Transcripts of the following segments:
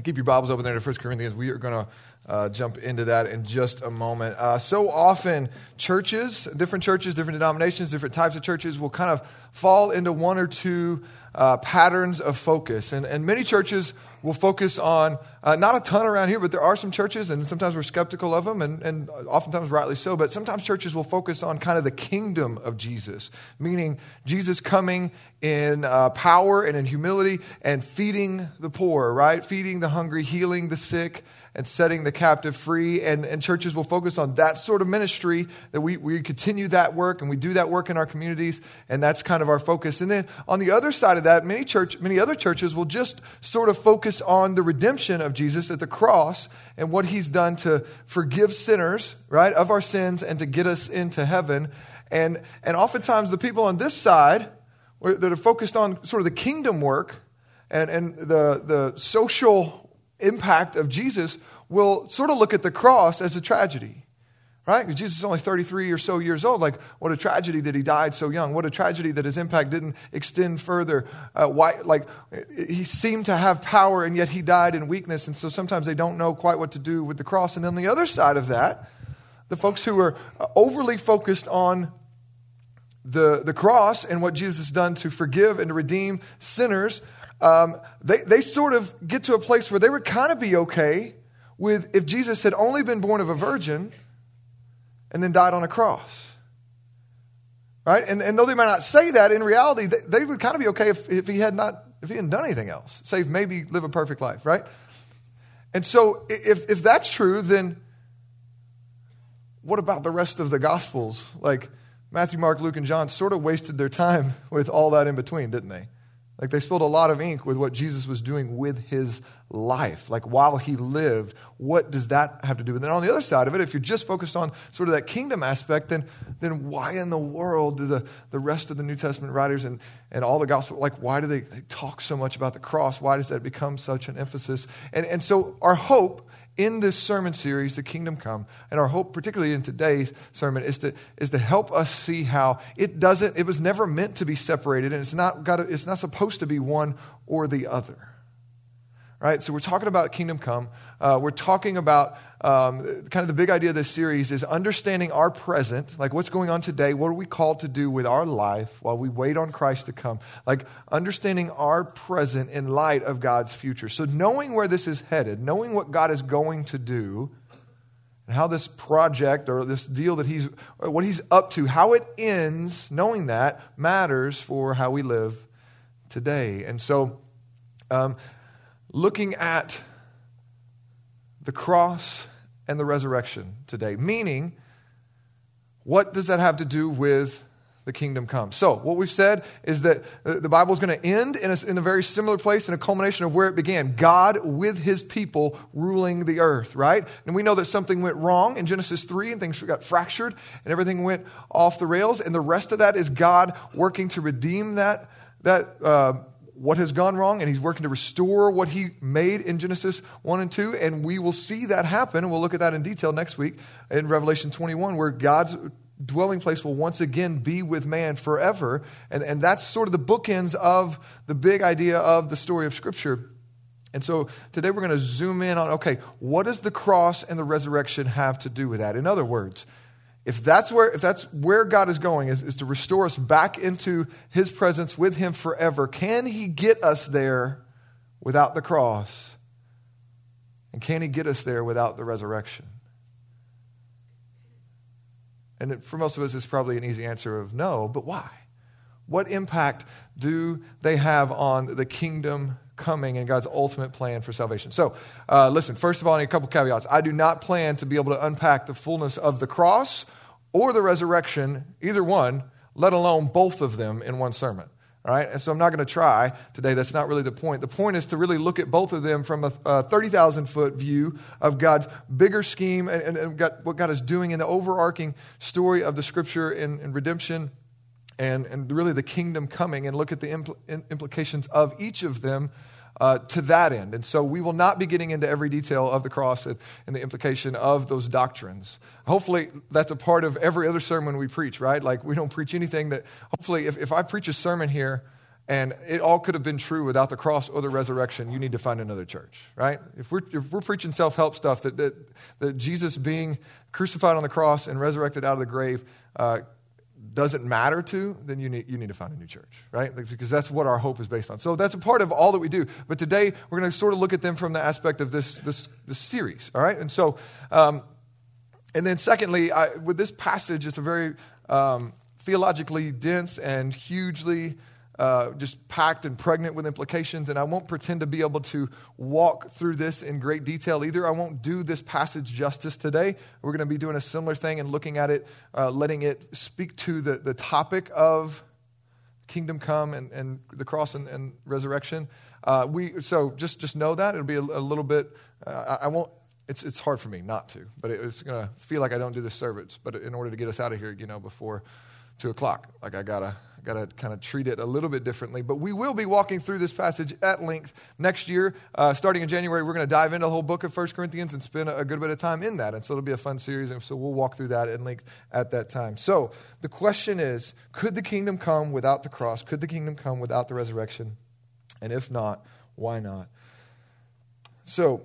keep your Bibles open there to 1 Corinthians. We are going to uh, jump into that in just a moment. Uh, so often, churches, different churches, different denominations, different types of churches will kind of fall into one or two uh, patterns of focus. And, and many churches will focus on, uh, not a ton around here, but there are some churches, and sometimes we're skeptical of them, and, and oftentimes rightly so, but sometimes churches will focus on kind of the kingdom of Jesus, meaning Jesus coming in uh, power and in humility and feeding the poor, right? Feeding the hungry, healing the sick, and setting the captive free. And, and churches will focus on that sort of ministry, that we, we continue that work and we do that work in our communities, and that's kind of our focus. And then on the other side of that, many, church, many other churches will just sort of focus on the redemption of Jesus at the cross and what he's done to forgive sinners, right, of our sins and to get us into heaven. And, and oftentimes the people on this side that are focused on sort of the kingdom work and, and the, the social impact of Jesus will sort of look at the cross as a tragedy, right? Because Jesus is only 33 or so years old. Like, what a tragedy that he died so young. What a tragedy that his impact didn't extend further. Uh, why, like, he seemed to have power and yet he died in weakness. And so sometimes they don't know quite what to do with the cross. And then the other side of that, the folks who are overly focused on the, the cross and what Jesus has done to forgive and to redeem sinners um, they, they sort of get to a place where they would kind of be okay with if Jesus had only been born of a virgin and then died on a cross. Right? And, and though they might not say that, in reality, they, they would kind of be okay if, if he had not, if he hadn't done anything else, save maybe live a perfect life, right? And so if, if that's true, then what about the rest of the Gospels? Like Matthew, Mark, Luke, and John sort of wasted their time with all that in between, didn't they? Like they spilled a lot of ink with what Jesus was doing with his life. Like while he lived, what does that have to do with it? And on the other side of it, if you're just focused on sort of that kingdom aspect, then, then why in the world do the, the rest of the New Testament writers and, and all the gospel, like why do they, they talk so much about the cross? Why does that become such an emphasis? And, and so our hope in this sermon series, The Kingdom Come, and our hope, particularly in today's sermon, is to, is to help us see how it doesn't, it was never meant to be separated, and it's not, got to, it's not supposed to be one or the other right? So we're talking about kingdom come. Uh, we're talking about um, kind of the big idea of this series is understanding our present, like what's going on today. What are we called to do with our life while we wait on Christ to come? Like understanding our present in light of God's future. So knowing where this is headed, knowing what God is going to do. And how this project or this deal that he's, what he's up to, how it ends, knowing that matters for how we live today. And so, um, looking at the cross and the resurrection today. Meaning, what does that have to do with the kingdom come? So, what we've said is that the Bible is going to end in a, in a very similar place, in a culmination of where it began God with his people ruling the earth, right? And we know that something went wrong in Genesis 3 and things got fractured and everything went off the rails. And the rest of that is God working to redeem that, that uh, what has gone wrong and he's working to restore what he made in Genesis 1 and 2. And we will see that happen. And we'll look at that in detail next week in Revelation 21, where God's dwelling place will once again be with man forever. And, and that's sort of the bookends of the big idea of the story of Scripture. And so today we're going to zoom in on okay, what does the cross and the resurrection have to do with that? In other words, if that's where, if that's where God is going, is, is to restore us back into his presence with him forever, can he get us there without the cross? And can he get us there without the resurrection? And for most of us, it's probably an easy answer of no, but why? What impact do they have on the kingdom coming and God's ultimate plan for salvation? So, uh, listen, first of all, I need a couple caveats. I do not plan to be able to unpack the fullness of the cross or the resurrection, either one, let alone both of them in one sermon. All right, and so I'm not going to try today. That's not really the point. The point is to really look at both of them from a, a 30,000 foot view of God's bigger scheme and, and, and God, what God is doing in the overarching story of the scripture in, in redemption and, and really the kingdom coming, and look at the impl- implications of each of them uh, to that end. And so we will not be getting into every detail of the cross and, and, the implication of those doctrines. Hopefully, that's a part of every other sermon we preach, right? Like, we don't preach anything that, hopefully, if, if I preach a sermon here and it all could have been true without the cross or the resurrection. You need to find another church, right? If we're, if we're preaching self help stuff, that, that, that, Jesus being crucified on the cross and resurrected out of the grave uh, doesn't matter to, then you need, you need to find a new church, right? Because that's what our hope is based on. So that's a part of all that we do. But today, we're going to sort of look at them from the aspect of this, this, this series, all right? And so, um, and then secondly, I, with this passage, it's a very um, theologically dense and hugely uh, just packed and pregnant with implications. And I won't pretend to be able to walk through this in great detail either. I won't do this passage justice today. We're going to be doing a similar thing and looking at it, uh, letting it speak to the, the topic of kingdom come and, and the cross and, and resurrection. Uh, we, so just, just know that. It'll be a, a little bit, uh, I, I won't it's, it's hard for me not to, but it's going to feel like I don't do the service. But in order to get us out of here, you know, before two o'clock, like I gotta got to kind of treat it a little bit differently. But we will be walking through this passage at length next year. Uh, starting in January, we're going to dive into the whole book of 1 Corinthians and spend a good bit of time in that. And so it'll be a fun series. And so we'll walk through that at length at that time. So the question is could the kingdom come without the cross? Could the kingdom come without the resurrection? And if not, why not? So,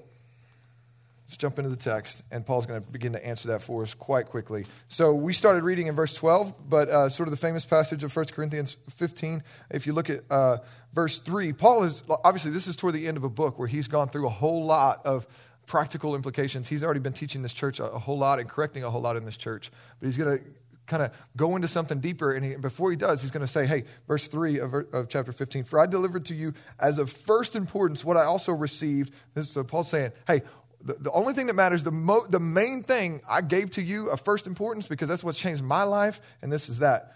Let's jump into the text, and Paul's going to begin to answer that for us quite quickly. So we started reading in verse 12, but uh, sort of the famous passage of 1 Corinthians 15. If you look at uh, verse 3, Paul is obviously, this is toward the end of a book where he's gone through a whole lot of practical implications. He's already been teaching this church a, a whole lot and correcting a whole lot in this church, but he's going to kind of go into something deeper. And he, before he does, he's going to say, hey, verse 3 of, of, chapter 15, for I delivered to you as of first importance what I also received. This is Paul saying, hey, the, the only thing that matters, the, mo- the main thing I gave to you of first importance, because that's what changed my life, and this is that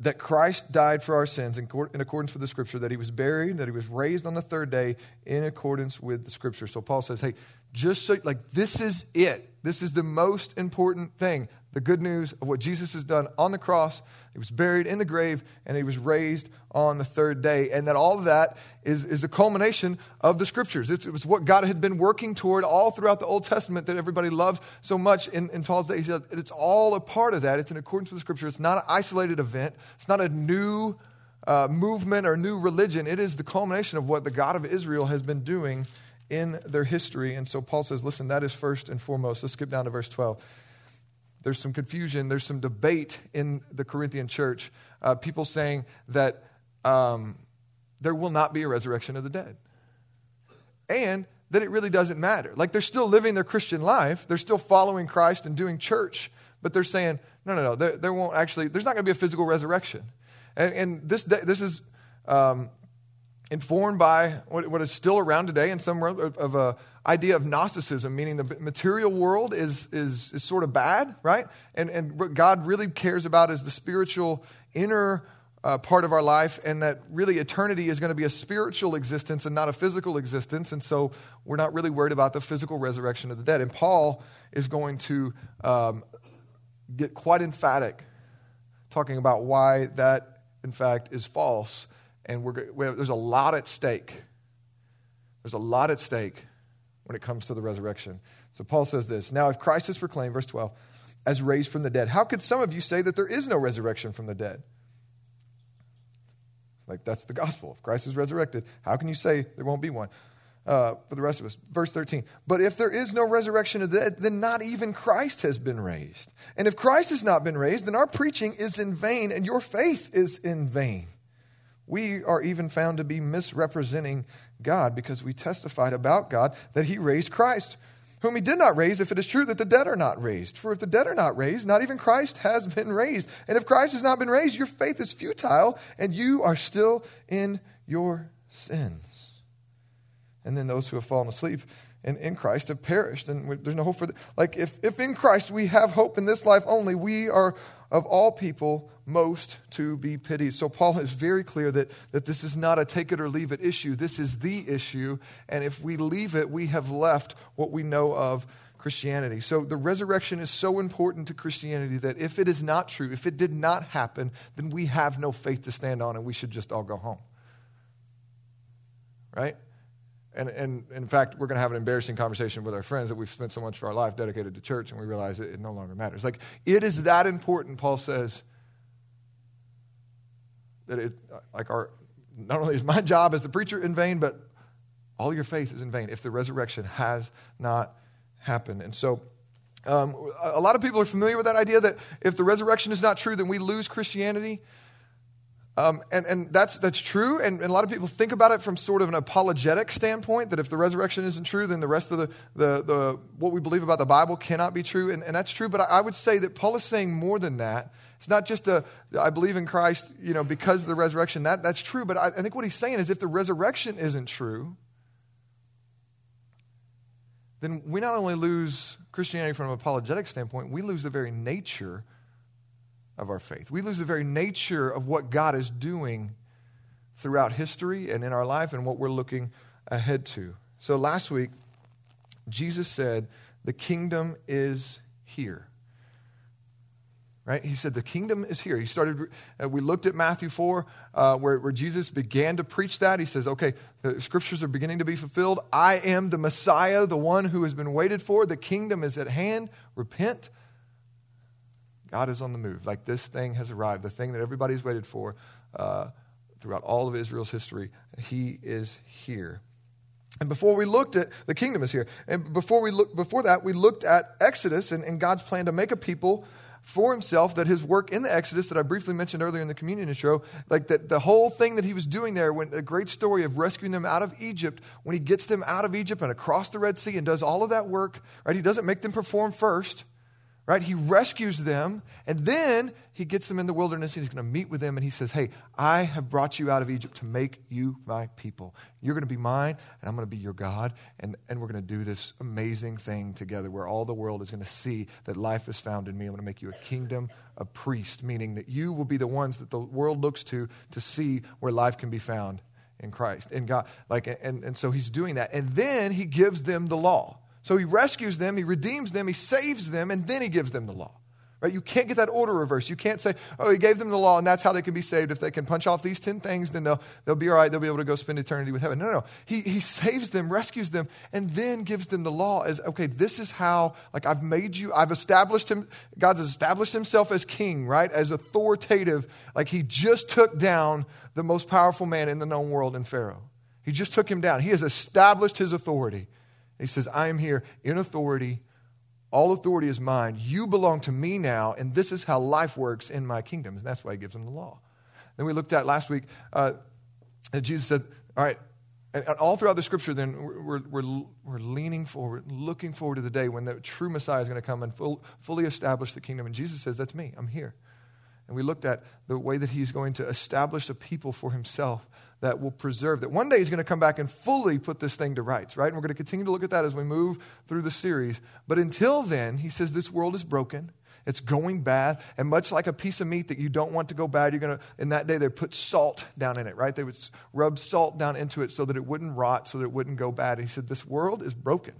that Christ died for our sins in, in, accordance with the scripture, that he was buried, that he was raised on the third day in accordance with the scripture. So Paul says, hey, just so, like, this is it. This is the most important thing the good news of what Jesus has done on the cross. He was buried in the grave and he was raised on the third day. And that all of that is, is the culmination of the scriptures. It's, it was what God had been working toward all throughout the Old Testament that everybody loves so much in, in Paul's day. He said it's all a part of that. It's in accordance with the scripture. It's not an isolated event, it's not a new uh, movement or new religion. It is the culmination of what the God of Israel has been doing in their history. And so Paul says, listen, that is first and foremost. Let's skip down to verse 12 there's some confusion, there's some debate in the Corinthian church. Uh, people saying that um, there will not be a resurrection of the dead. And that it really doesn't matter. Like they're still living their Christian life, they're still following Christ and doing church, but they're saying, no, no, no, there, there won't actually, there's not going to be a physical resurrection. And, and this, this is um, informed by what, is still around today in some of, of a idea of Gnosticism, meaning the material world is, is, is sort of bad, right? And, and what God really cares about is the spiritual inner uh, part of our life, and that really eternity is going to be a spiritual existence and not a physical existence. And so we're not really worried about the physical resurrection of the dead. And Paul is going to um, get quite emphatic talking about why that, in fact, is false. And we're, we have, there's a lot at stake. There's a lot at stake when it comes to the resurrection. So Paul says this Now, if Christ is proclaimed, verse 12, as raised from the dead, how could some of you say that there is no resurrection from the dead? Like, that's the gospel. If Christ is resurrected, how can you say there won't be one? Uh, for the rest of us. Verse 13. But if there is no resurrection of the dead, then not even Christ has been raised. And if Christ has not been raised, then our preaching is in vain and your faith is in vain. We are even found to be misrepresenting God because we testified about God that he raised Christ, whom he did not raise, if it is true that the dead are not raised. For if the dead are not raised, not even Christ has been raised. And if Christ has not been raised, your faith is futile, and you are still in your sins. And then those who have fallen asleep in, in Christ have perished, and there's no hope for. Like, if, if in Christ we have hope in this life only, we are of all people most to be pitied. So Paul is very clear that, that this is not a take it or leave it issue. This is the issue. And if we leave it, we have left what we know of Christianity. So the resurrection is so important to Christianity that if it is not true, if it did not happen, then we have no faith to stand on and we should just all go home. Right? And, and, in fact, we're going to have an embarrassing conversation with our friends that we've spent so much of our life dedicated to church, and we realize it, it no longer matters. Like, it is that important, Paul says, that it, like our, not only is my job as the preacher in vain, but all your faith is in vain if the resurrection has not happened. And so, um, a lot of people are familiar with that idea that if the resurrection is not true, then we lose Christianity. Um, and, and that's, that's true. And, and, a lot of people think about it from sort of an apologetic standpoint that if the resurrection isn't true, then the rest of the, the, the what we believe about the Bible cannot be true. And, and that's true. But I, I would say that Paul is saying more than that. It's not just a, I believe in Christ, you know, because of the resurrection. That, that's true. But I, I think what he's saying is if the resurrection isn't true, then we not only lose Christianity from an apologetic standpoint, we lose the very nature of our faith. We lose the very nature of what God is doing throughout history and in our life and what we're looking ahead to. So last week, Jesus said, The kingdom is here. Right? He said, The kingdom is here. He started, uh, we looked at Matthew 4, uh, where, where Jesus began to preach that. He says, Okay, the scriptures are beginning to be fulfilled. I am the Messiah, the one who has been waited for. The kingdom is at hand. Repent God is on the move. Like this thing has arrived, the thing that everybody's waited for uh, throughout all of Israel's history. He is here. And before we looked at the kingdom is here. And before we look before that, we looked at Exodus and, and God's plan to make a people for himself that his work in the Exodus that I briefly mentioned earlier in the communion intro, like that the whole thing that he was doing there, when a great story of rescuing them out of Egypt, when he gets them out of Egypt and across the Red Sea and does all of that work, right? He doesn't make them perform first right? He rescues them, and then he gets them in the wilderness, and he's going to meet with them, and he says, Hey, I have brought you out of Egypt to make you my people. You're going to be mine, and I'm going to be your God, and, and we're going to do this amazing thing together where all the world is going to see that life is found in me. I'm going to make you a kingdom of priests, meaning that you will be the ones that the world looks to to see where life can be found in Christ, in God. Like, and, and so he's doing that. And then he gives them the law. So he rescues them, he redeems them, he saves them, and then he gives them the law. Right? You can't get that order reversed. You can't say, oh, he gave them the law, and that's how they can be saved. If they can punch off these 10 things, then they'll, they'll be all right. They'll be able to go spend eternity with heaven. No, no, no. He, he saves them, rescues them, and then gives them the law as, okay, this is how, like, I've made you, I've established him, God's established himself as king, right? As authoritative. Like, he just took down the most powerful man in the known world in Pharaoh. He just took him down. He has established his authority. He says, I am here in authority. All authority is mine. You belong to me now, and this is how life works in my kingdom. And that's why he gives them the law. Then we looked at last week, uh, and Jesus said, All right, and all throughout the scripture, then we're, we're, we're leaning forward, looking forward to the day when the true Messiah is going to come and full, fully establish the kingdom. And Jesus says, That's me. I'm here. And we looked at the way that he's going to establish a people for himself that will preserve, that one day he's going to come back and fully put this thing to rights, right? And we're going to continue to look at that as we move through the series. But until then, he says this world is broken. It's going bad. And much like a piece of meat that you don't want to go bad, you're going to, in that day, they put salt down in it, right? They would rub salt down into it so that it wouldn't rot, so that it wouldn't go bad. And he said, This world is broken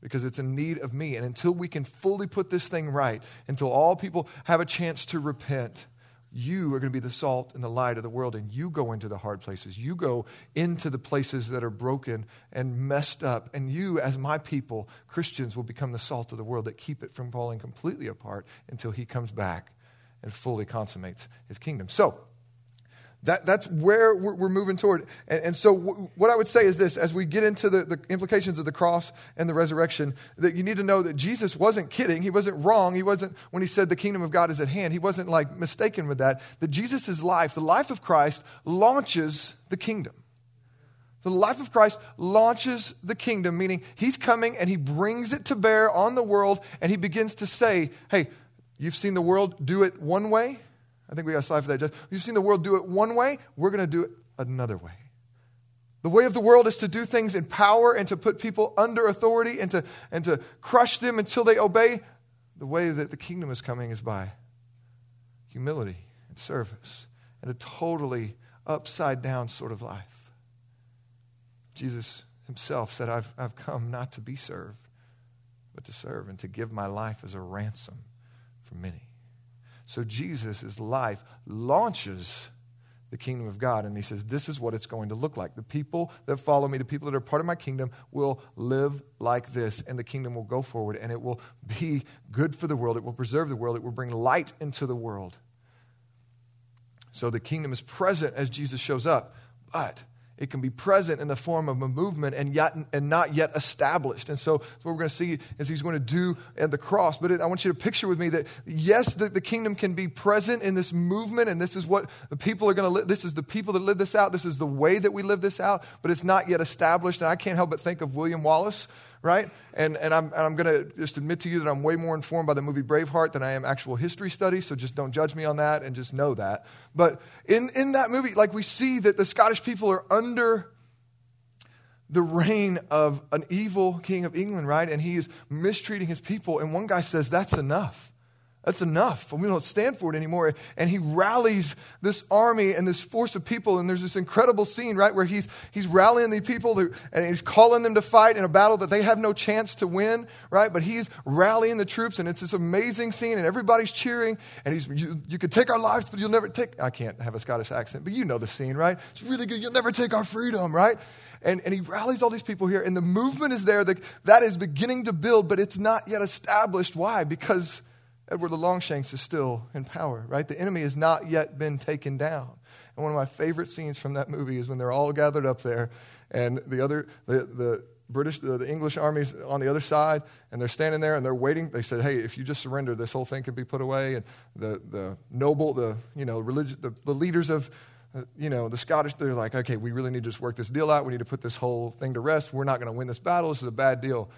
because it's in need of me. And until we can fully put this thing right, until all people have a chance to repent, you are going to be the salt and the light of the world, and you go into the hard places. You go into the places that are broken and messed up. And you, as my people, Christians, will become the salt of the world that keep it from falling completely apart until he comes back and fully consummates his kingdom. So, that, that's where we're, we're moving toward. And, and so, w- what I would say is this as we get into the, the implications of the cross and the resurrection, that you need to know that Jesus wasn't kidding. He wasn't wrong. He wasn't, when he said the kingdom of God is at hand, he wasn't like mistaken with that. That Jesus' life, the life of Christ, launches the kingdom. The life of Christ launches the kingdom, meaning he's coming and he brings it to bear on the world and he begins to say, hey, you've seen the world do it one way I think we got a slide for that. Just, you've seen the world do it one way, we're going to do it another way. The way of the world is to do things in power and to put people under authority and to, and to crush them until they obey. The way that the kingdom is coming is by humility and service and a totally upside down sort of life. Jesus himself said, I've, I've come not to be served, but to serve and to give my life as a ransom for many. So Jesus' life launches the kingdom of God. And he says, This is what it's going to look like. The people that follow me, the people that are part of my kingdom, will live like this, and the kingdom will go forward, and it will be good for the world. It will preserve the world. It will bring light into the world. So the kingdom is present as Jesus shows up, but it can be present in the form of a movement and yet and not yet established. And so what we're going to see is he's going to do at the cross. But it, I want you to picture with me that yes, the, the kingdom can be present in this movement, and this is what the people are going to live. This is the people that live this out. This is the way that we live this out, but it's not yet established. And I can't help but think of William Wallace right? And, and I'm, and I'm going to just admit to you that I'm way more informed by the movie Braveheart than I am actual history studies, so just don't judge me on that and just know that. But in, in that movie, like we see that the Scottish people are under the reign of an evil king of England, right? And he is mistreating his people. And one guy says, That's enough. That's enough. We don't stand for it anymore. And he rallies this army and this force of people. And there's this incredible scene, right, where he's, he's rallying the people and he's calling them to fight in a battle that they have no chance to win, right? But he's rallying the troops. And it's this amazing scene. And everybody's cheering. And he's, you, you could take our lives, but you'll never take, I can't have a Scottish accent, but you know the scene, right? It's really good. You'll never take our freedom, right? And, and he rallies all these people here. And the movement is there that, that is beginning to build, but it's not yet established. Why? Because Edward the Longshanks is still in power, right? The enemy has not yet been taken down. And one of my favorite scenes from that movie is when they're all gathered up there and the other, the, the British, the, the English army's on the other side, and they're standing there and they're waiting. They said, "Hey, if you just surrender, this whole thing could be put away." And the the noble, the you know, religious, the, the leaders of uh, you know, the Scottish, they're like, okay, we really need to just work this deal out. We need to put this whole thing to rest. We're not going to win this battle. This is a bad deal.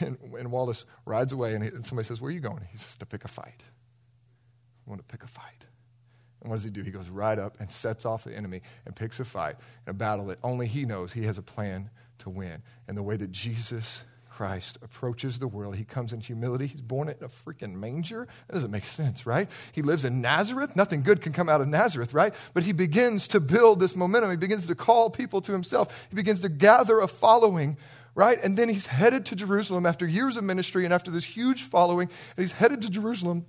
And, and Wallace rides away, and, he, and, somebody says, Where are you going? He says, To pick a fight. I want to pick a fight. And what does he do? He goes right up and sets off the enemy and picks a fight in a battle that only he knows he has a plan to win. And the way that Jesus Christ approaches the world. He comes in humility. He's born in a freaking manger. That doesn't make sense, right? He lives in Nazareth. Nothing good can come out of Nazareth, right? But he begins to build this momentum. He begins to call people to himself. He begins to gather a following right? And then he's headed to Jerusalem after years of ministry and after this huge following, and he's headed to Jerusalem.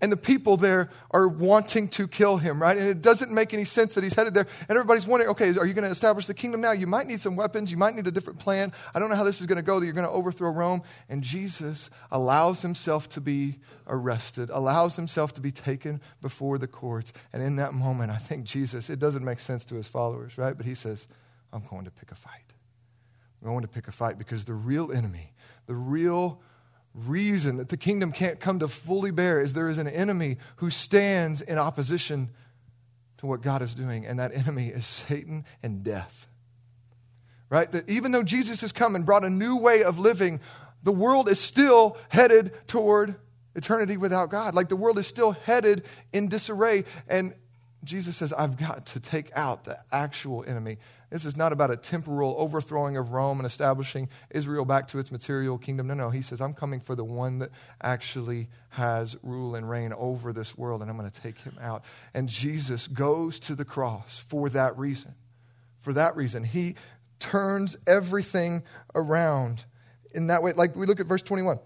And the people there are wanting to kill him, right? And it doesn't make any sense that he's headed there. And everybody's wondering, okay, are you going to establish the kingdom now? You might need some weapons. You might need a different plan. I don't know how this is going to go, that you're going to overthrow Rome. And Jesus allows himself to be arrested, allows himself to be taken before the courts. And in that moment, I think Jesus, it doesn't make sense to his followers, right? But he says, I'm going to pick a fight. Want to pick a fight because the real enemy, the real reason that the kingdom can't come to fully bear is there is an enemy who stands in opposition to what God is doing, and that enemy is Satan and death. Right? That even though Jesus has come and brought a new way of living, the world is still headed toward eternity without God. Like the world is still headed in disarray. And Jesus says, I've got to take out the actual enemy. This is not about a temporal overthrowing of Rome and establishing Israel back to its material kingdom. No, no. He says, I'm coming for the one that actually has rule and reign over this world, and I'm going to take him out. And Jesus goes to the cross for that reason. For that reason. He turns everything around in that way. Like we look at verse 21.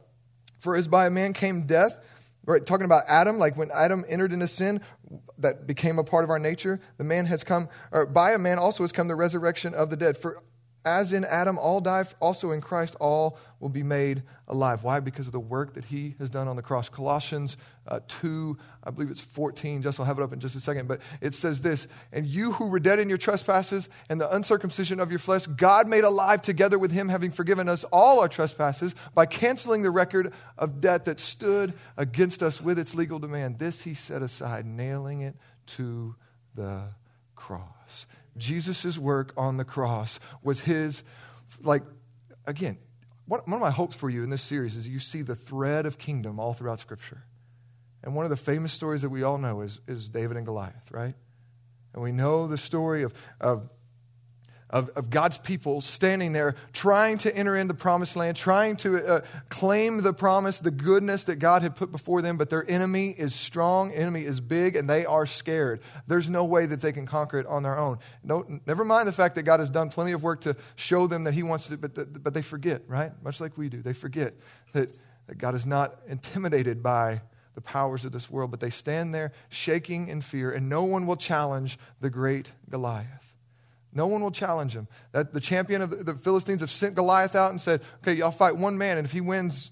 For as by a man came death, right, talking about Adam, like when Adam entered into sin, that became a part of our nature. The man has come, or by a man also has come the resurrection of the dead. For as in Adam all die, also in Christ all will be made alive. Why? Because of the work that he has done on the cross. Colossians uh, 2, I believe it's 14. Just I'll have it up in just a second. But it says this And you who were dead in your trespasses and the uncircumcision of your flesh, God made alive together with him, having forgiven us all our trespasses by canceling the record of debt that stood against us with its legal demand. This he set aside, nailing it to the cross. Jesus' work on the cross was his, like, again, one of my hopes for you in this series is you see the thread of kingdom all throughout Scripture. And one of the famous stories that we all know is, is David and Goliath, right? And we know the story of, of of, of God's people standing there trying to enter into the promised land, trying to uh, claim the promise, the goodness that God had put before them, but their enemy is strong, enemy is big, and they are scared. There's no way that they can conquer it on their own. No, never mind the fact that God has done plenty of work to show them that He wants to, but, but they forget, right? Much like we do. They forget that, that God is not intimidated by the powers of this world, but they stand there shaking in fear, and no one will challenge the great Goliath. No one will challenge him. That the champion of the Philistines have sent Goliath out and said, "Okay, y'all fight one man, and if he wins,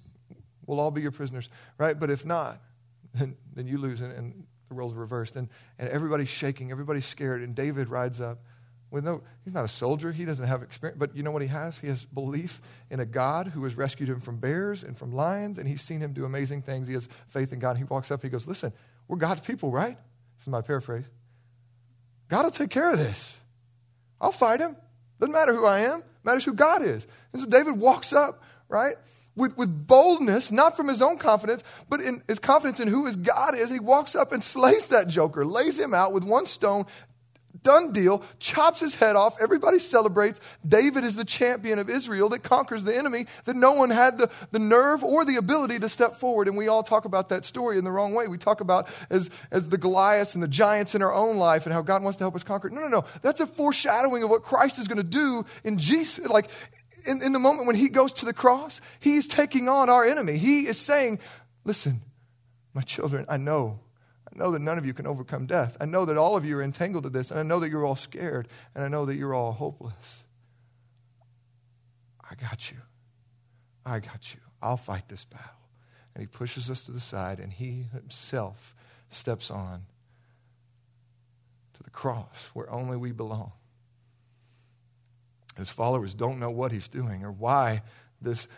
we'll all be your prisoners." Right? But if not, then, then you lose, and, and the roles reversed, and and everybody's shaking, everybody's scared, and David rides up with no, he's not a soldier. He doesn't have experience. But you know what he has? He has belief in a God who has rescued him from bears and from lions, and he's seen him do amazing things. He has faith in God. He walks up, he goes, Listen, we're God's people, right? This is my paraphrase. God will take care of this. I'll fight him. Doesn't matter who I am, matters who God is. And so David walks up, right? With, with boldness, not from his own confidence, but in his confidence in who his God is. He walks up and slays that joker, lays him out with one stone, Done deal, chops his head off. Everybody celebrates. David is the champion of Israel that conquers the enemy that no one had the, the nerve or the ability to step forward. And we all talk about that story in the wrong way. We talk about as, as the Goliaths and the giants in our own life and how God wants to help us conquer. No, no, no. That's a foreshadowing of what Christ is going to do in Jesus. Like in, in the moment when he goes to the cross, he's taking on our enemy. He is saying, Listen, my children, I know know that none of you can overcome death. I know that all of you are entangled in this, and I know that you're all scared, and I know that you're all hopeless. I got you. I got you. I'll fight this battle. And he pushes us to the side, and he himself steps on to the cross where only we belong. His followers don't know what he's doing or why this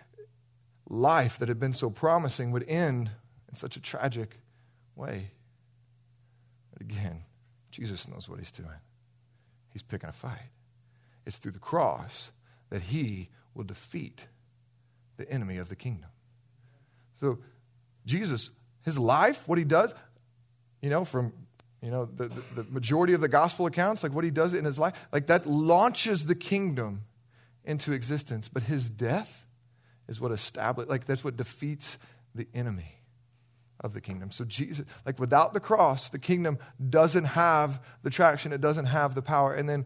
life that had been so promising would end in such a tragic way. Again, Jesus knows what he's doing. He's picking a fight. It's through the cross that he will defeat the enemy of the kingdom. So, Jesus, his life, what he does, you know, from you know the, the, the, majority of the gospel accounts, like what he does in his life, like that launches the kingdom into existence. But his death is what establishes, like that's what defeats the enemy of the kingdom. So Jesus, like without the cross, the kingdom doesn't have the traction, it doesn't have the power. And then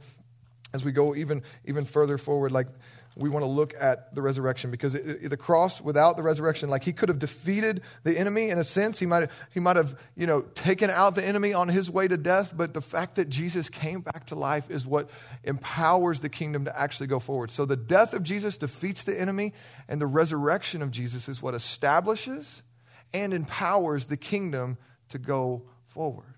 as we go even even further forward, like we want to look at the resurrection because it, it, the cross without the resurrection like he could have defeated the enemy in a sense he might have, he might have you know taken out the enemy on his way to death but the fact that jesus came back to life is what empowers the kingdom to actually go forward so the death of jesus defeats the enemy and the resurrection of jesus is what establishes and empowers the kingdom to go forward.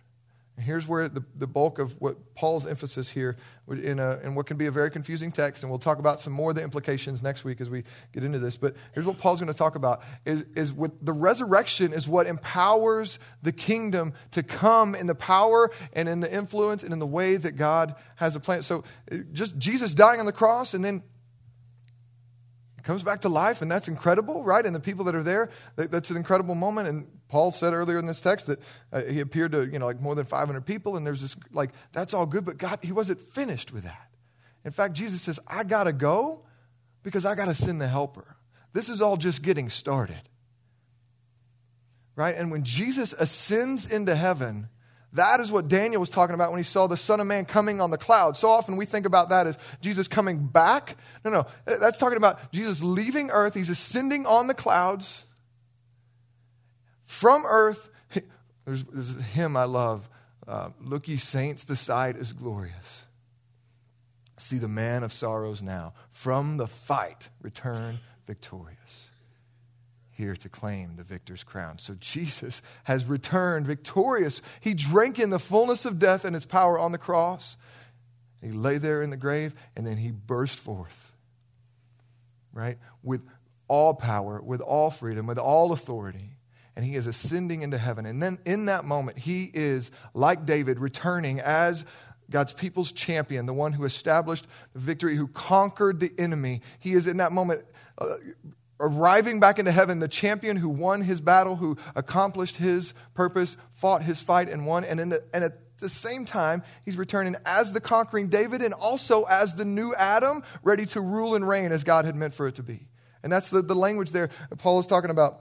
And here's where the, the bulk of what Paul's emphasis here in, a, in what can be a very confusing text, and we'll talk about some more of the implications next week as we get into this. But here's what Paul's going to talk about is, is with the resurrection is what empowers the kingdom to come in the power and in the influence and in the way that God has a plan. So uh, just Jesus dying on the cross and then comes back to life, and that's incredible, right? And the people that are there, that's an incredible moment. And Paul said earlier in this text that uh, he appeared to, you know, like more than 500 people, and there's this, like, that's all good, but God, he wasn't finished with that. In fact, Jesus says, I got to go because I got to send the helper. This is all just getting started. Right? And when Jesus ascends into heaven, that is what Daniel was talking about when he saw the Son of Man coming on the cloud. So often we think about that as Jesus coming back. No, no. That's talking about Jesus leaving earth. He's ascending on the clouds from earth. There's, there's a hymn I love. Uh, Look, ye saints, the sight is glorious. See the man of sorrows now. From the fight, return victorious here to claim the victor's crown. So Jesus has returned victorious. He drank in the fullness of death and its power on the cross. He lay there in the grave and then he burst forth, right? With all power, with all freedom, with all authority. And he is ascending into heaven. And then in that moment, he is, like David, returning as God's people's champion, the one who established the victory, who conquered the enemy. He is in that moment uh, arriving back into heaven, the champion who won his battle, who accomplished his purpose, fought his fight, and won. And, the, and at the same time, he's returning as the conquering David and also as the new Adam, ready to rule and reign as God had meant for it to be. And that's the, the language there Paul is talking about.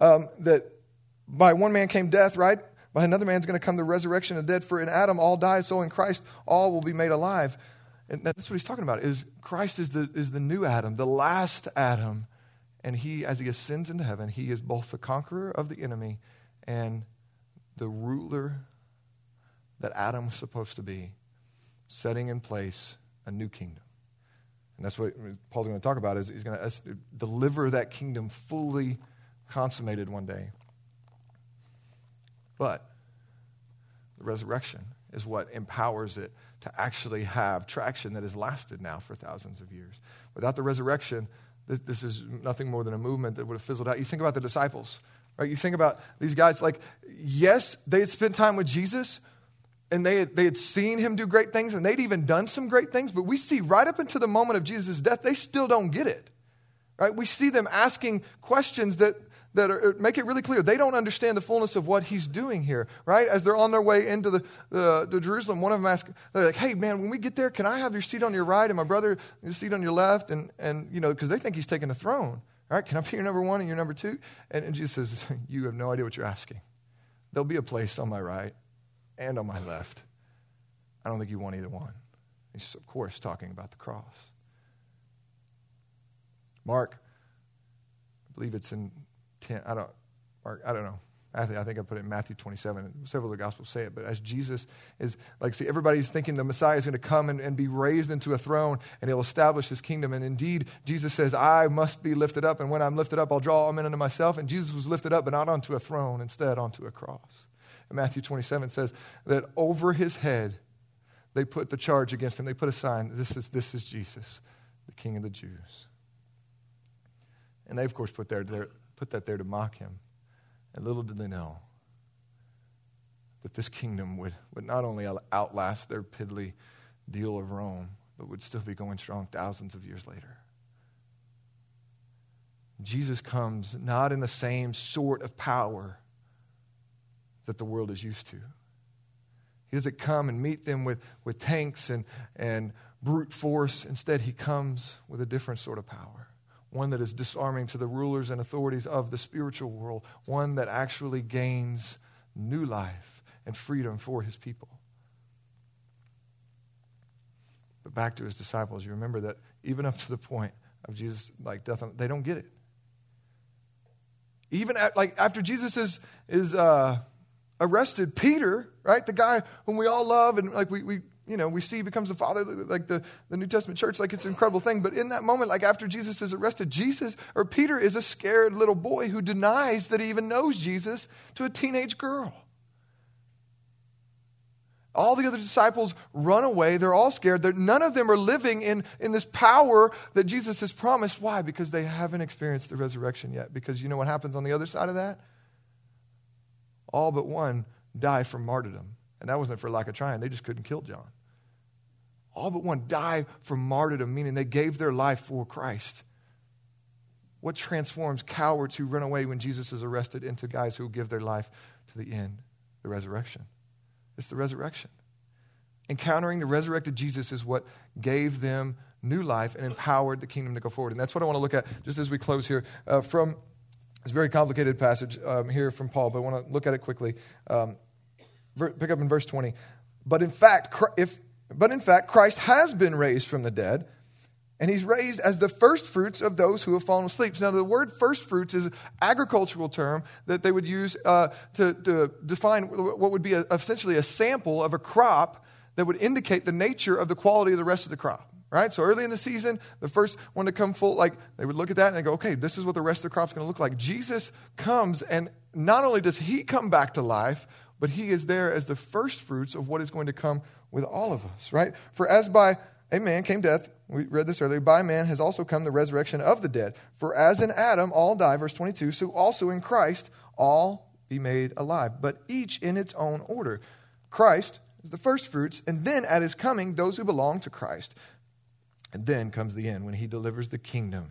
Um, that by one man came death, right? By another man's going to come the resurrection of the dead. For in Adam all die, so in Christ all will be made alive. And that's what he's talking about is Christ is the, is the new Adam, the last Adam. And he, as he ascends into heaven, he is both the conqueror of the enemy and the ruler that Adam was supposed to be, setting in place a new kingdom. And that's what Paul's going to talk about is he's going to deliver that kingdom fully consummated one day. But the resurrection is what empowers it to actually have traction that has lasted now for thousands of years. Without the resurrection, this, this is nothing more than a movement that would have fizzled out. You think about the disciples, right? You think about these guys, like, yes, they had spent time with Jesus, and they had, they had seen him do great things, and they'd even done some great things, but we see right up until the moment of Jesus' death, they still don't get it. Right? We see them asking questions that, that are, uh, make it really clear. They don't understand the fullness of what he's doing here, right? As they're on their way into the, the, the Jerusalem, one of them asks, they're like, hey, man, when we get there, can I have your seat on your right and my brother his seat on your left? And, and you know, because they think he's taking the throne. Right, can I be your number one and your number two? And, and Jesus says, you have no idea what you're asking. There'll be a place on my right and on my left. I don't think you want either one. He's, of course, talking about the cross. Mark, I believe it's in 10, I don't, Mark, I don't know. I think, I put it in Matthew 27. Several of the Gospels say it. But as Jesus is, like, see, everybody's thinking the Messiah is going to come and, and be raised into a throne and he'll establish his kingdom. And indeed, Jesus says, I must be lifted up. And when I'm lifted up, I'll draw all men unto myself. And Jesus was lifted up, but not onto a throne, instead, onto a cross. And Matthew 27 says that over his head, they put the charge against him. They put a sign this is, this is Jesus, the King of the Jews. And they, of course, put, their, there, put that there to mock him. And little did they know that this kingdom would, would not only outlast their piddly deal of Rome, but would still be going strong thousands of years later. Jesus comes not in the same sort of power that the world is used to. He doesn't come and meet them with, with tanks and, and brute force. Instead, he comes with a different sort of power one that is disarming to the rulers and authorities of the spiritual world, one that actually gains new life and freedom for his people. But back to his disciples, you remember that even up to the point of Jesus, like death, they don't get it. Even at, like after Jesus is is uh, arrested, Peter, right, the guy whom we all love and like we, we you know, we see he becomes the father, like the, the New Testament church, like it's an incredible thing. But in that moment, like after Jesus is arrested, Jesus or Peter is a scared little boy who denies that he even knows Jesus to a teenage girl. All the other disciples run away. They're all scared. They're, none of them are living in, in this power that Jesus has promised. Why? Because they haven't experienced the resurrection yet. Because you know what happens on the other side of that? All but one die from martyrdom. And that wasn't for lack of trying, they just couldn't kill John all but one die for martyrdom, meaning they gave their life for Christ. What transforms cowards who run away when Jesus is arrested into guys who give their life to the end? The resurrection. It's the resurrection. Encountering the resurrected Jesus is what gave them new life and empowered the kingdom to go forward. And that's what I want to look at just as we close here uh, from this very complicated passage um, here from Paul, but I want to look at it quickly. Um, pick up in verse 20. But in fact, if but in fact, Christ has been raised from the dead, and he's raised as the first fruits of those who have fallen asleep. Now, the word first fruits is an agricultural term that they would use uh, to, to, define what would be a, essentially a sample of a crop that would indicate the nature of the quality of the rest of the crop. Right? So early in the season, the first one to come full, like they would look at that and they go, okay, this is what the rest of the crop's going to look like. Jesus comes, and not only does he come back to life, but he is there as the first fruits of what is going to come with all of us, right? For as by a man came death, we read this earlier, by man has also come the resurrection of the dead. For as in Adam all die, verse 22, so also in Christ all be made alive, but each in its own order. Christ is the first fruits, and then at his coming, those who belong to Christ. And then comes the end when he delivers the kingdom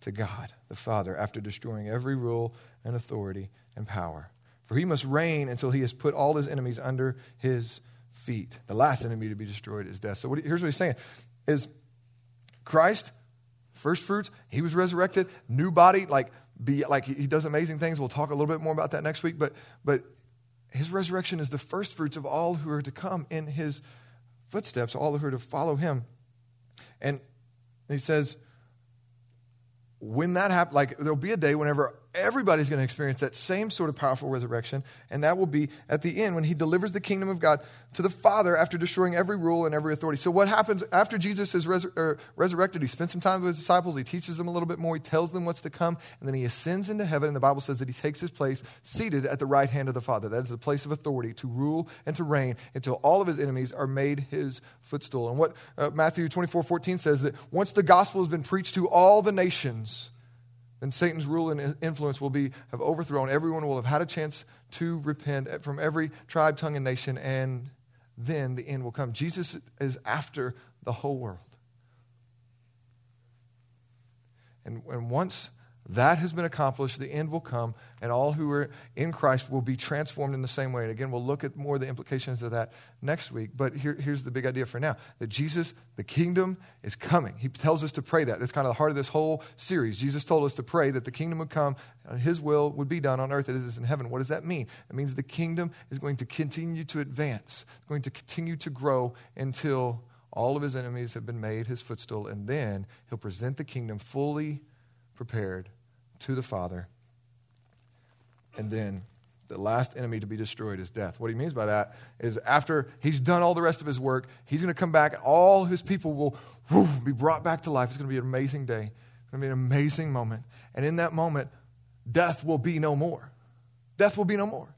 to God the Father after destroying every rule and authority and power. For he must reign until he has put all his enemies under his feet. The last enemy to be destroyed is death. So what, here's what he's saying is Christ, first fruits, he was resurrected, new body, like be like he does amazing things. We'll talk a little bit more about that next week, but but his resurrection is the first fruits of all who are to come in his footsteps, all who are to follow him. And he says, when that happens, like there'll be a day whenever everybody's going to experience that same sort of powerful resurrection, and that will be at the end when he delivers the kingdom of God to the Father after destroying every rule and every authority. So, what happens after Jesus is er, resurrected? He spends some time with his disciples, he teaches them a little bit more, he tells them what's to come, and then he ascends into heaven. And the Bible says that he takes his place seated at the right hand of the Father. That is the place of authority to rule and to reign until all of his enemies are made his footstool. And what uh, Matthew 24 14 says that once the gospel has been preached to all the nations, then Satan's rule and influence will be have overthrown. Everyone will have had a chance to repent from every tribe, tongue, and nation, and then the end will come. Jesus is after the whole world. And, and once that has been accomplished. The end will come, and all who are in Christ will be transformed in the same way. And again, we'll look at more of the implications of that next week. But here, here's the big idea for now that Jesus, the kingdom, is coming. He tells us to pray that. That's kind of the heart of this whole series. Jesus told us to pray that the kingdom would come and his will would be done on earth as it is in heaven. What does that mean? It means the kingdom is going to continue to advance, it's going to continue to grow until all of his enemies have been made his footstool, and then he'll present the kingdom fully prepared to the Father. And then the last enemy to be destroyed is death. What he means by that is after he's done all the rest of his work, he's going to come back. All his people will be brought back to life. It's going to be an amazing day. It's going to be an amazing moment. And in that moment, death will be no more. Death will be no more.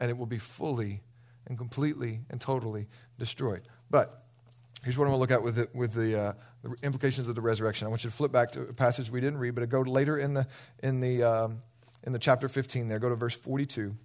And it will be fully and completely and totally destroyed. But here's what I'm going to look at with the, with the, uh, the implications of the resurrection. I want you to flip back to a passage we didn't read, but go later in the, in the, um, in the chapter 15 there. Go to verse 42. And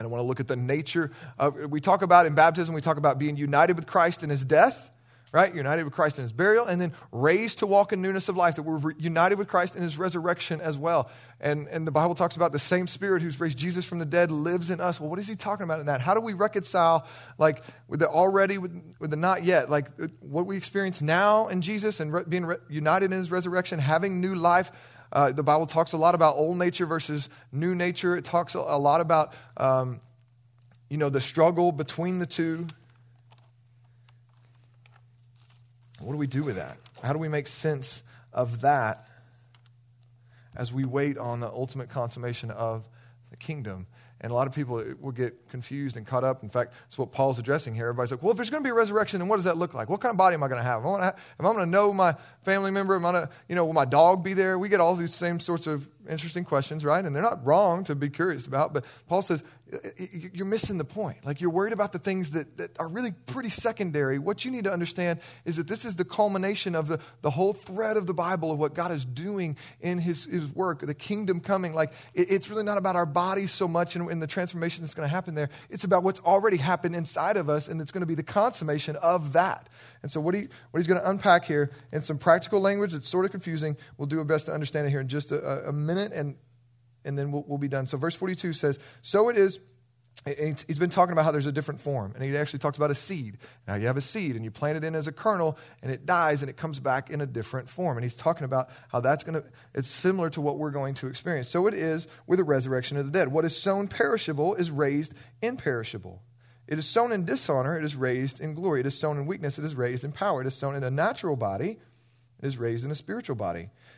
I want to look at the nature of, we talk about in baptism, we talk about being united with Christ in his death right? United with Christ in his burial, and then raised to walk in newness of life, that we're united with Christ in his resurrection as well. And, and the Bible talks about the same Spirit who's raised Jesus from the dead lives in us. Well, what is he talking about in that? How do we reconcile, like, with the already, with, with the not yet? Like, what we experience now in Jesus and re- being re- united in his resurrection, having new life. Uh, the Bible talks a lot about old nature versus new nature. It talks a, lot about, um, you know, the struggle between the two. What do we do with that? How do we make sense of that as we wait on the ultimate consummation of the kingdom? And a lot of people will get confused and caught up. In fact, that's what Paul's addressing here. Everybody's like, well, if there's going to be a resurrection, then what does that look like? What kind of body am I going to have? Am I going to know my family member? Am I going to, you know, will my dog be there? We get all these same sorts of interesting questions, right? And they're not wrong to be curious about. But Paul says, you're missing the point. Like you're worried about the things that, that are really pretty secondary. What you need to understand is that this is the culmination of the, the whole thread of the Bible of what God is doing in his, his work, the kingdom coming. Like it, it's really not about our bodies so much and, and the transformation that's going to happen there. It's about what's already happened inside of us, and it's going to be the consummation of that. And so, what, he, what he's going to unpack here in some practical language that's sort of confusing, we'll do our best to understand it here in just a, a minute, and and then we'll, we'll be done. So, verse 42 says, So it is. He's been talking about how there's a different form, and he actually talks about a seed. Now, you have a seed, and you plant it in as a kernel, and it dies, and it comes back in a different form. And he's talking about how that's going to, it's similar to what we're going to experience. So it is with the resurrection of the dead. What is sown perishable is raised imperishable. It is sown in dishonor, it is raised in glory. It is sown in weakness, it is raised in power. It is sown in a natural body, it is raised in a spiritual body.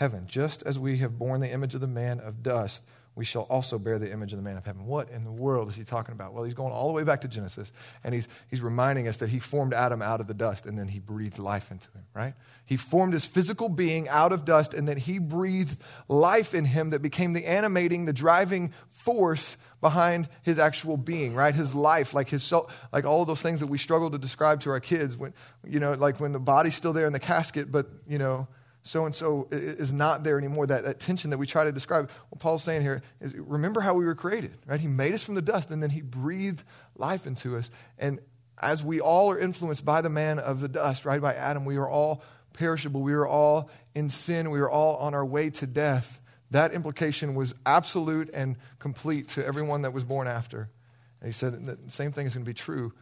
heaven. Just as we have borne the image of the man of dust, we shall also bear the image of the man of heaven. What in the world is he talking about? Well, he's going all the way back to Genesis, and he's, he's reminding us that he formed Adam out of the dust, and then he breathed life into him, right? He formed his physical being out of dust, and then he breathed life in him that became the animating, the driving force behind his actual being, right? His life, like his soul, like all those things that we struggle to describe to our kids when, you know, like when the body's still there in the casket, but, you know, so and so is not there anymore. That, that tension that we try to describe. What Paul's saying here is remember how we were created, right? He made us from the dust and then he breathed life into us. And as we all are influenced by the man of the dust, right, by Adam, we are all perishable. We are all in sin. We are all on our way to death. that implication was absolute and complete to everyone that was born after. And he said the same thing is going to be true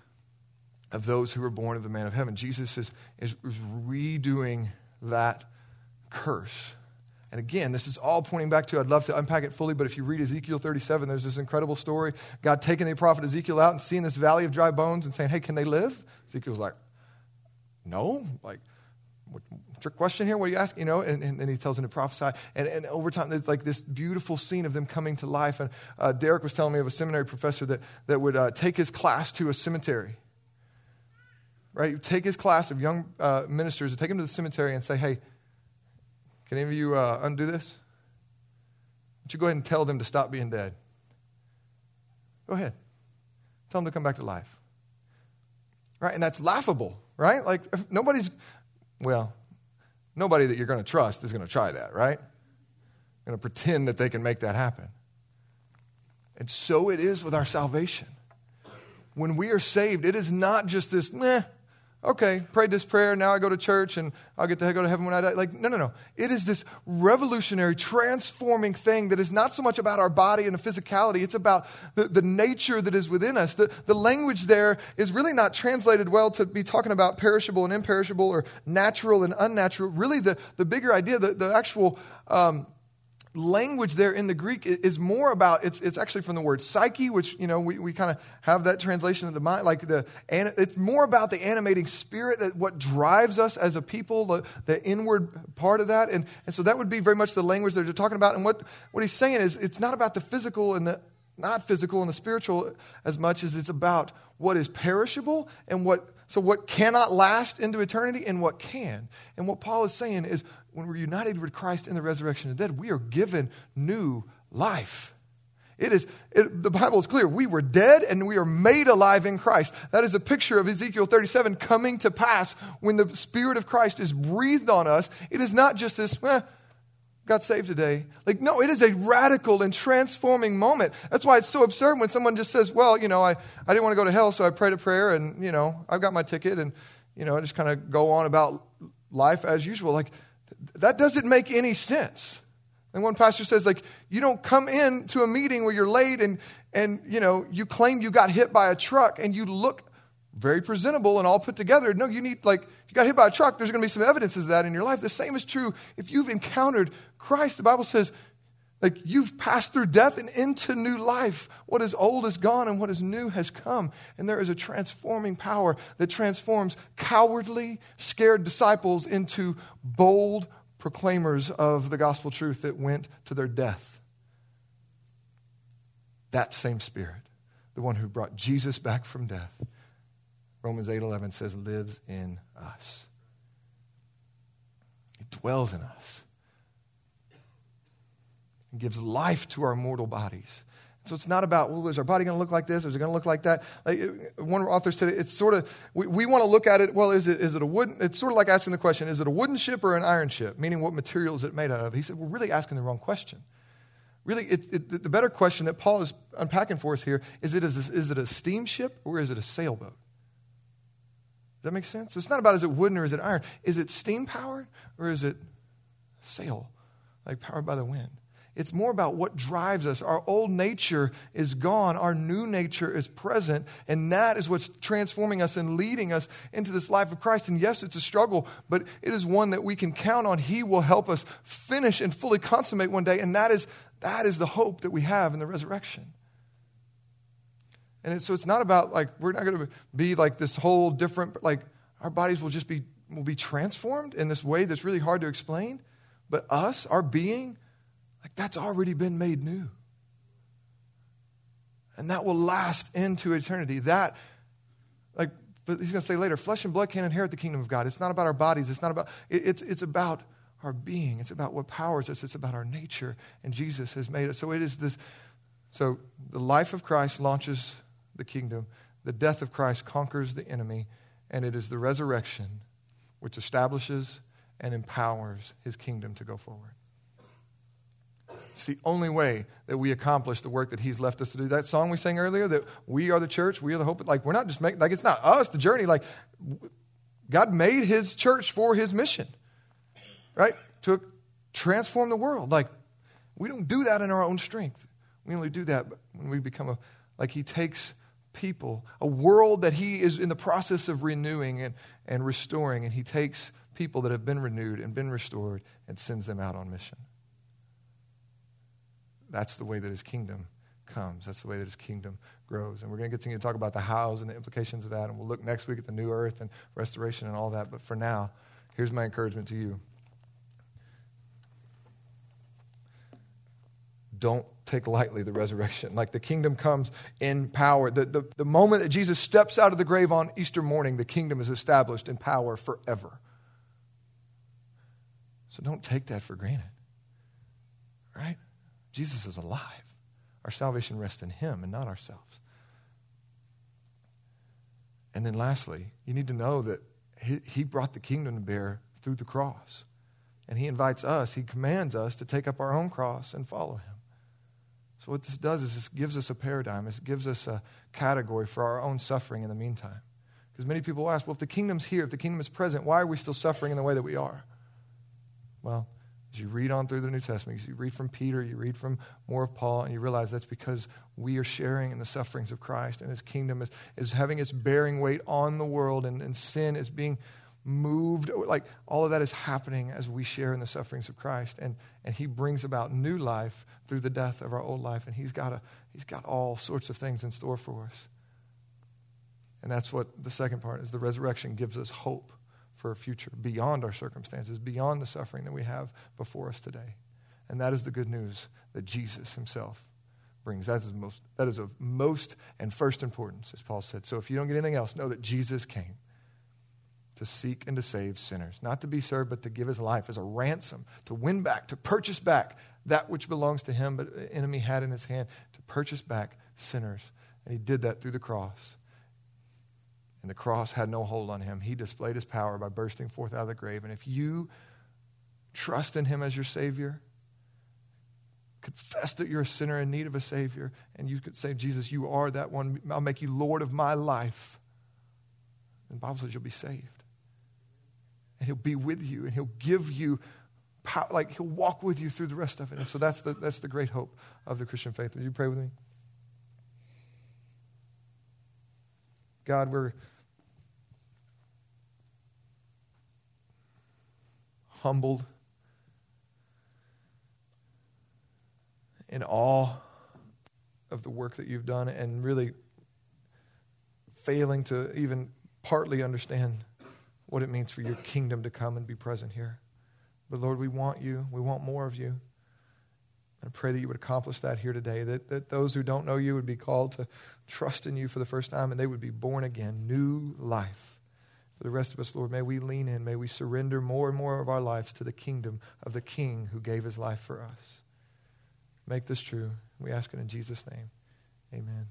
of those who were born of the man of heaven. Jesus is, is, is redoing that curse. And again, this is all pointing back to, I'd love to unpack it fully, but if you read Ezekiel 37, there's this incredible story. God taking the prophet Ezekiel out and seeing this valley of dry bones and saying, hey, can they live? Ezekiel's like, no. Like, what, trick question here? What are you asking? You know, and, and, and, he tells him to prophesy. And, and over time, there's like this beautiful scene of them coming to life. And uh, Derek was telling me of a seminary professor that, that would uh, take his class to a cemetery. Right? Take his class of young uh, ministers and take them to the cemetery and say, hey, can any of you uh, undo this? Would you go ahead and tell them to stop being dead? Go ahead. Tell them to come back to life. Right? And that's laughable, right? Like, nobody's, well, nobody that you're going to trust is going to try that, right? Going to pretend that they can make that happen. And so it is with our salvation. When we are saved, it is not just this, meh, okay, prayed this prayer, now I go to church and I'll get to go to heaven when I die. Like, no, no, no. It is this revolutionary, transforming thing that is not so much about our body and the physicality, it's about the, the nature that is within us. The, the language there is really not translated well to be talking about perishable and imperishable or natural and unnatural. Really, the, the bigger idea, the, the actual. Um, language there in the Greek is more about, it's, it's actually from the word psyche, which, you know, we, we kind of have that translation of the mind, like the, it's more about the animating spirit, that what drives us as a people, the, the inward part of that. And, and so that would be very much the language that they're talking about. And what, what he's saying is it's not about the physical and the, not physical and the spiritual as much as it's about what is perishable and what so what cannot last into eternity and what can and what paul is saying is when we're united with Christ in the resurrection of the dead, we are given new life. It is, it, the Bible is clear. We were dead and we are made alive in Christ. That is a picture of Ezekiel 37 coming to pass when the Spirit of Christ is breathed on us. It is not just this, eh, got saved today. Like, no, it is a radical and transforming moment. That's why it's so absurd when someone just says, well, you know, I, I didn't want to go to hell, so I prayed a prayer and, you know, I've got my ticket and, you know, I just kind of go on about life as usual. Like, that doesn't make any sense. And one pastor says, like, you don't come in to a meeting where you're late and, and, you know, you claim you got hit by a truck and you look very presentable and all put together. No, you need, like, if you got hit by a truck, there's going to be some evidences of that in your life. The same is true if you've encountered Christ. The Bible says, like, you've passed through death and into new life. What is old is gone and what is new has come. And there is a transforming power that transforms cowardly, scared disciples into bold, proclaimers of the gospel truth that went to their death. That same spirit, the one who brought Jesus back from death, Romans 8:11 says lives in us. It dwells in us. It gives life to our mortal bodies. So it's not about, well, is our body going to look like this? Is it going to look like that? Like, one author said it's sort of, we, we want to look at it, well, is it, is it a wooden, it's sort of like asking the question, is it a wooden ship or an iron ship? Meaning what material is it made of? He said, we're really asking the wrong question. Really, it, it, the better question that Paul is unpacking for us here is it, is, is it a steamship or is it a sailboat? Does that make sense? So it's not about is it wooden or is it iron? Is it steam powered or is it sail, like powered by the wind? It's more about what drives us. Our old nature is gone, our new nature is present, and that is what's transforming us and leading us into this life of Christ. And yes, it's a struggle, but it is one that we can count on. He will help us finish and fully consummate one day, and that is, that is the hope that we have in the resurrection. And so it's not about like, we're not going to be like this whole different, like, our bodies will just be, will be transformed in this way that's really hard to explain. But us, our being, that's already been made new. And that will last into eternity. That, like but he's going to say later, flesh and blood can't inherit the kingdom of God. It's not about our bodies. It's not about, it, it's, it's about our being. It's about what powers us. It's about our nature. And Jesus has made us. So it is this, so the life of Christ launches the kingdom. The death of Christ conquers the enemy. And it is the resurrection which establishes and empowers his kingdom to go forward. It's the only way that we accomplish the work that He's left us to do. That song we sang earlier, that we are the church, we are the hope. Like, we're not just making, like, it's not us, the journey. Like, God made His church for His mission, right? To transform the world. Like, We don't do that in our own strength. We only do that when we become a, like He takes people, a world that He is in the process of renewing and, and restoring, and He takes people that have been renewed and been restored and sends them out on mission. That's the way that His kingdom comes. That's the way that His kingdom grows. And we're going to continue to talk about the hows and the implications of that, and we'll look next week at the new earth and restoration and all that. But for now, here's my encouragement to you. don't take lightly the resurrection. Like the kingdom comes in power. The, the, the moment that Jesus steps out of the grave on Easter morning, the kingdom is established in power forever. So don't take that for granted. Right? Jesus is alive. Our salvation rests in him and not ourselves. And then lastly, you need to know that he, brought the kingdom to bear through the cross. And he invites us, he commands us to take up our own cross and follow him. So, what this does is this gives us a paradigm, it gives us a category for our own suffering in the meantime. Because many people ask, well, if the kingdom's here, if the kingdom is present, why are we still suffering in the way that we are? Well, as you read on through the New Testament, you read from Peter, you read from more of Paul, and you realize that's because we are sharing in the sufferings of Christ, and his kingdom is, is having its bearing weight on the world, and, and sin is being moved. Like all of that is happening as we share in the sufferings of Christ. And, and he brings about new life through the death of our old life. And he's got, a, he's got all sorts of things in store for us. And that's what the second part is the resurrection gives us hope for a future beyond our circumstances, beyond the suffering that we have before us today. And that is the good news that Jesus himself brings. That is, most, that is of most and first importance, as Paul said. So if you don't get anything else, know that Jesus came to seek and to save sinners, not to be served, but to give his life as a ransom, to win back, to purchase back that which belongs to him, but the enemy had in his hand, to purchase back sinners. And he did that through the cross. And the cross had no hold on him. He displayed his power by bursting forth out of the grave. And if you trust in him as your Savior, confess that you're a sinner in need of a Savior, and you could say, Jesus, you are that one. I'll make you Lord of my life. And the Bible says you'll be saved and he'll be with you and he'll give you power, like he'll walk with you through the rest of it. And so that's the, that's the great hope of the Christian faith. Would you pray with me? God, we're humbled in awe of the work that you've done and really failing to even partly understand what it means for your kingdom to come and be present here. But Lord, we want you. We want more of you. I pray that you would accomplish that here today, that, that those who don't know you would be called to trust in you for the first time and they would be born again, new life. For the rest of us, Lord, may we lean in, may we surrender more and more of our lives to the kingdom of the King who gave his life for us. Make this true. We ask it in Jesus' name. Amen.